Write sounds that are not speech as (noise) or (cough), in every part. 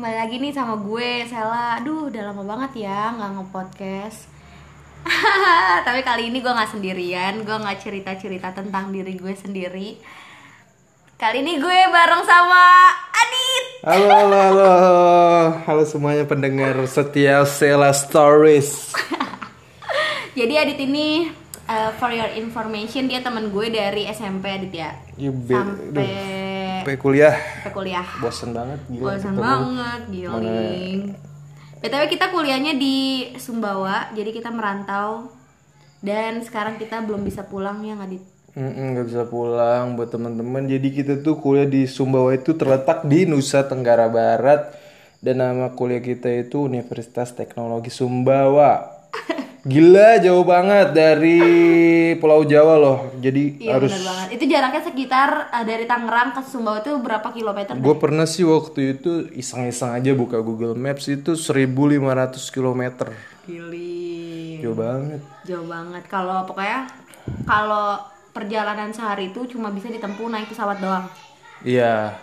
Kembali lagi nih sama gue, Sela. Aduh, udah lama banget ya nggak nge-podcast. (laughs) Tapi kali ini gue nggak sendirian, gue nggak cerita-cerita tentang diri gue sendiri. Kali ini gue bareng sama Adit. Halo, halo, halo, halo, semuanya pendengar setia Sela Stories. (laughs) Jadi Adit ini uh, for your information dia teman gue dari SMP Adit ya. You be- Sampai Sampai kuliah, sampai kuliah. bosen banget gila. Bosan ketemu. banget, giling. BTW kita kuliahnya di Sumbawa, jadi kita merantau. Dan sekarang kita belum bisa pulang ya nggak di nggak bisa pulang buat teman-teman. Jadi kita tuh kuliah di Sumbawa itu terletak di Nusa Tenggara Barat dan nama kuliah kita itu Universitas Teknologi Sumbawa. (laughs) Gila jauh banget dari Pulau Jawa loh. Jadi Iya harus benar banget. Itu jaraknya sekitar uh, dari Tangerang ke Sumbawa itu berapa kilometer? Gue pernah sih waktu itu iseng-iseng aja buka Google Maps itu 1500 km. Gili. Jauh banget. Jauh banget. Kalau pokoknya kalau perjalanan sehari itu cuma bisa ditempuh naik pesawat doang. Iya.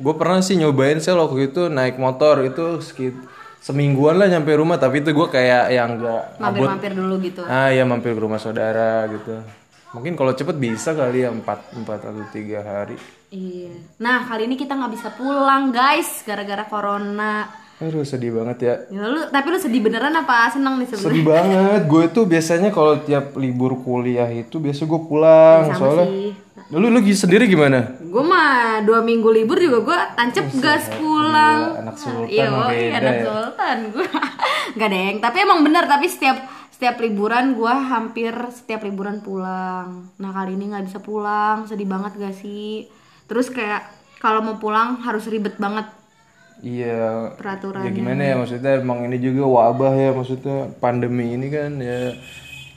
Gue pernah sih nyobain saya waktu itu naik motor itu sekit semingguan lah nyampe rumah tapi itu gue kayak yang enggak Mampir-mampir dulu gitu. ah ya mampir ke rumah saudara gitu mungkin kalau cepet bisa kali ya empat empat atau tiga hari Iya. Nah kali ini kita nggak bisa pulang guys gara-gara corona. aduh sedih banget ya Ya, lu, tapi lu sedih beneran apa seneng nih sebenarnya? sedih banget gue tuh biasanya kalau tiap libur kuliah itu biasa gue pulang Sama soalnya sih. Lu lu sendiri gimana Gue mah dua minggu libur juga gue tancep gas pulang. Gila, anak sultan Iya, beda anak ya. sultan gue. (laughs) Gak deng, tapi emang bener. Tapi setiap setiap liburan gue hampir setiap liburan pulang. Nah kali ini nggak bisa pulang, sedih banget gak sih? Terus kayak kalau mau pulang harus ribet banget Iya. peraturannya. Ya gimana ya maksudnya emang ini juga wabah ya maksudnya pandemi ini kan ya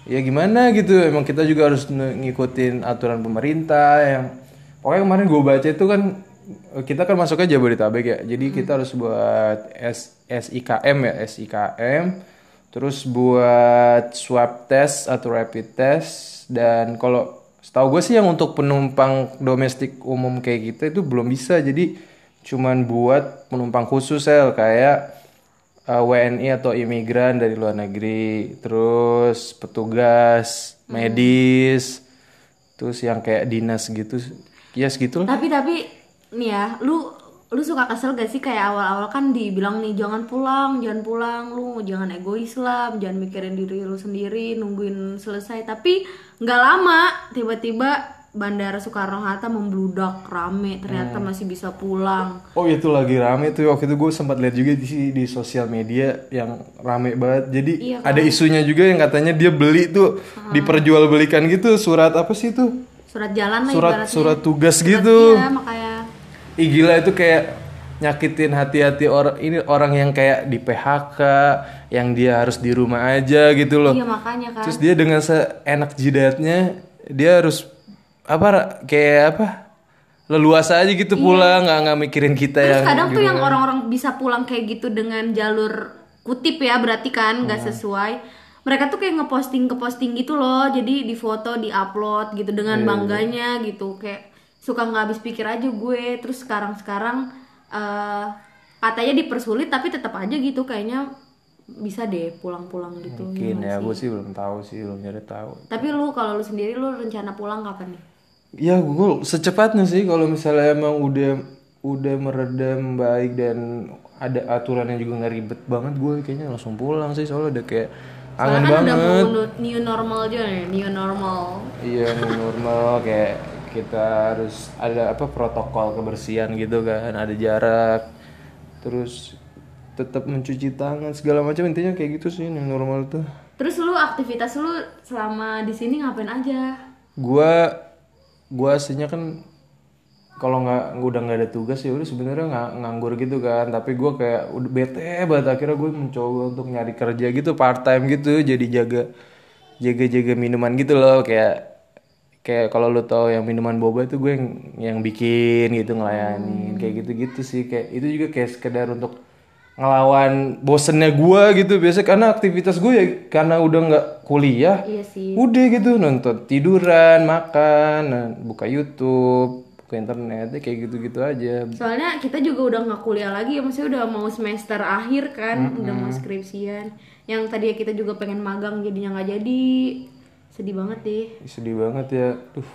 ya gimana gitu emang kita juga harus ngikutin aturan pemerintah yang pokoknya kemarin gue baca itu kan kita kan masuknya Jabodetabek ya. Jadi kita harus buat S, SIKM ya SIKM terus buat swab test atau rapid test. Dan kalau setahu gue sih yang untuk penumpang domestik umum kayak kita itu belum bisa. Jadi cuman buat penumpang khusus sel kayak uh, WNI atau imigran dari luar negeri, terus petugas medis, terus yang kayak dinas gitu, ya segitu lah. Tapi tapi nih ya, lu lu suka kesel gak sih kayak awal-awal kan dibilang nih jangan pulang, jangan pulang, lu jangan egois lah, jangan mikirin diri lu sendiri, nungguin selesai. Tapi nggak lama tiba-tiba Bandara Soekarno Hatta membludak rame, ternyata Hmm. masih bisa pulang. Oh itu lagi rame tuh waktu itu gue sempat lihat juga di di sosial media yang rame banget. Jadi Iya kan? ada isunya juga yang katanya dia beli tuh diperjualbelikan gitu surat apa sih itu? Surat jalan lah Surat ibaratnya. surat tugas gitu. Iya, makanya Ih gila itu kayak nyakitin hati-hati orang ini orang yang kayak di PHK, yang dia harus di rumah aja gitu loh. iya makanya kan. Terus dia dengan seenak jidatnya dia harus apa kayak apa? leluasa aja gitu pulang nggak nggak mikirin kita Iya. Terus yang kadang di tuh yang orang-orang bisa pulang kayak gitu dengan jalur kutip ya berarti kan nggak sesuai. Mereka tuh kayak ngeposting ke posting gitu loh. Jadi di foto, di upload gitu dengan bangganya gitu kayak suka nggak habis pikir aja gue. Terus sekarang-sekarang eh katanya dipersulit tapi tetap aja gitu kayaknya bisa deh pulang-pulang gitu. mungkin ya gue sih belum tahu sih belum nyari tahu Tapi lu kalau lu sendiri lu rencana pulang kapan nih? Ya gue secepatnya sih kalau misalnya emang udah udah meredam baik dan ada aturannya juga nggak ribet banget gue kayaknya langsung pulang sih soalnya udah kayak Soalnya kan udah banget mau new normal juga nih, new normal. Iya new normal kayak kita harus ada apa protokol kebersihan gitu kan, ada jarak, terus tetap mencuci tangan segala macam intinya kayak gitu sih new normal tuh. Terus lu aktivitas lu selama di sini ngapain aja? Gua gua aslinya kan kalau nggak udah nggak ada tugas ya udah sebenarnya nggak nganggur gitu kan. Tapi gua kayak udah bete banget. Akhirnya gue mencoba untuk nyari kerja gitu part time gitu jadi jaga jaga jaga minuman gitu loh. Kayak kayak kalau lu tahu yang minuman boba itu gue yang yang bikin gitu ngelayanin. Kayak gitu gitu sih. Kayak itu juga kayak sekedar untuk ngelawan bosennya gue gitu biasa karena aktivitas gue ya karena udah nggak kuliah Iya sih. udah gitu nonton tiduran makan nah, buka YouTube ke internet ya kayak gitu-gitu aja Soalnya kita juga udah nggak kuliah lagi ya, maksudnya udah mau semester akhir kan, udah mau skripsian. Yang tadi kita juga pengen magang jadinya nggak jadi. Sedih banget deh. sedih banget ya Duh,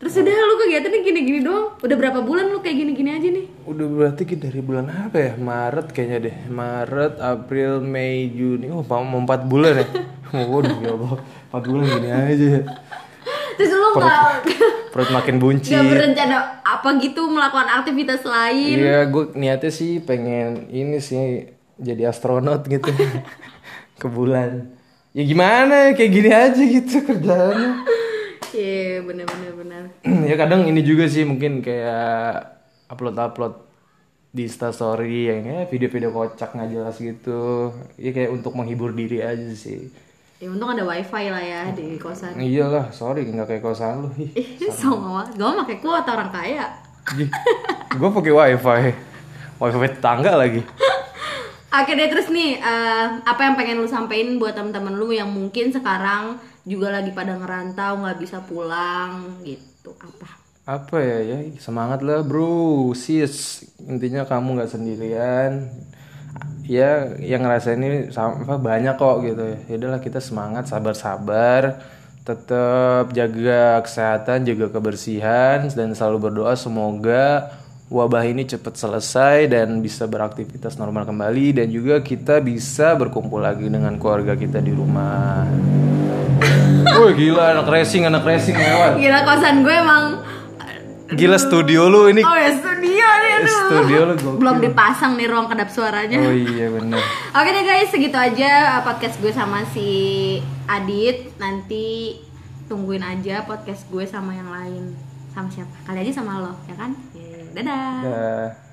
Terus udah lu kegiatannya gini-gini doang. Udah berapa bulan lu kayak gini-gini aja nih? udah berarti dari bulan apa ya Maret kayaknya deh Maret April Mei Juni oh mau mau empat bulan ya (laughs) waduh ya Allah empat bulan gini aja ya. Terus lu nggak perut makin bunci nggak berencana apa gitu melakukan aktivitas lain? Iya, gue niatnya sih pengen ini sih jadi astronot gitu (laughs) ke bulan. Ya gimana, kayak gini aja gitu kerjaannya. Iya bener-bener bener. (clears throat) ya kadang ini juga sih mungkin kayak upload-upload di Instastory yang ya video-video kocak nggak jelas gitu. Ya kayak untuk menghibur diri aja sih. Ya untung ada wifi lah ya di kosan. Iyalah, sorry nggak kayak kosan lu. Sama. Gue pakai kuota orang kaya. gue pakai wifi, wifi tetangga lagi. (laughs) Oke deh terus nih eh, apa yang pengen lu sampein buat teman-teman lu yang mungkin sekarang juga lagi pada ngerantau nggak bisa pulang gitu. Apa? apa ya ya? Semangat lah bro. Sis intinya kamu nggak sendirian. Ya yang ngerasain ini apa, banyak kok gitu. Ya udahlah kita semangat sabar sabar tetap jaga kesehatan jaga kebersihan dan selalu berdoa semoga wabah ini cepat selesai dan bisa beraktivitas normal kembali dan juga kita bisa berkumpul lagi dengan keluarga kita di rumah. Wih gila anak racing anak racing lewat. Gila kosan gue emang Gila studio lu ini Oh ya studio nih aduh. Studio lu gokil. Belum dipasang nih ruang kedap suaranya. Oh iya bener (laughs) Oke deh guys, segitu aja uh, podcast gue sama si Adit. Nanti tungguin aja podcast gue sama yang lain. Sama siapa? Kali aja sama lo, ya kan? Dadah. Dah.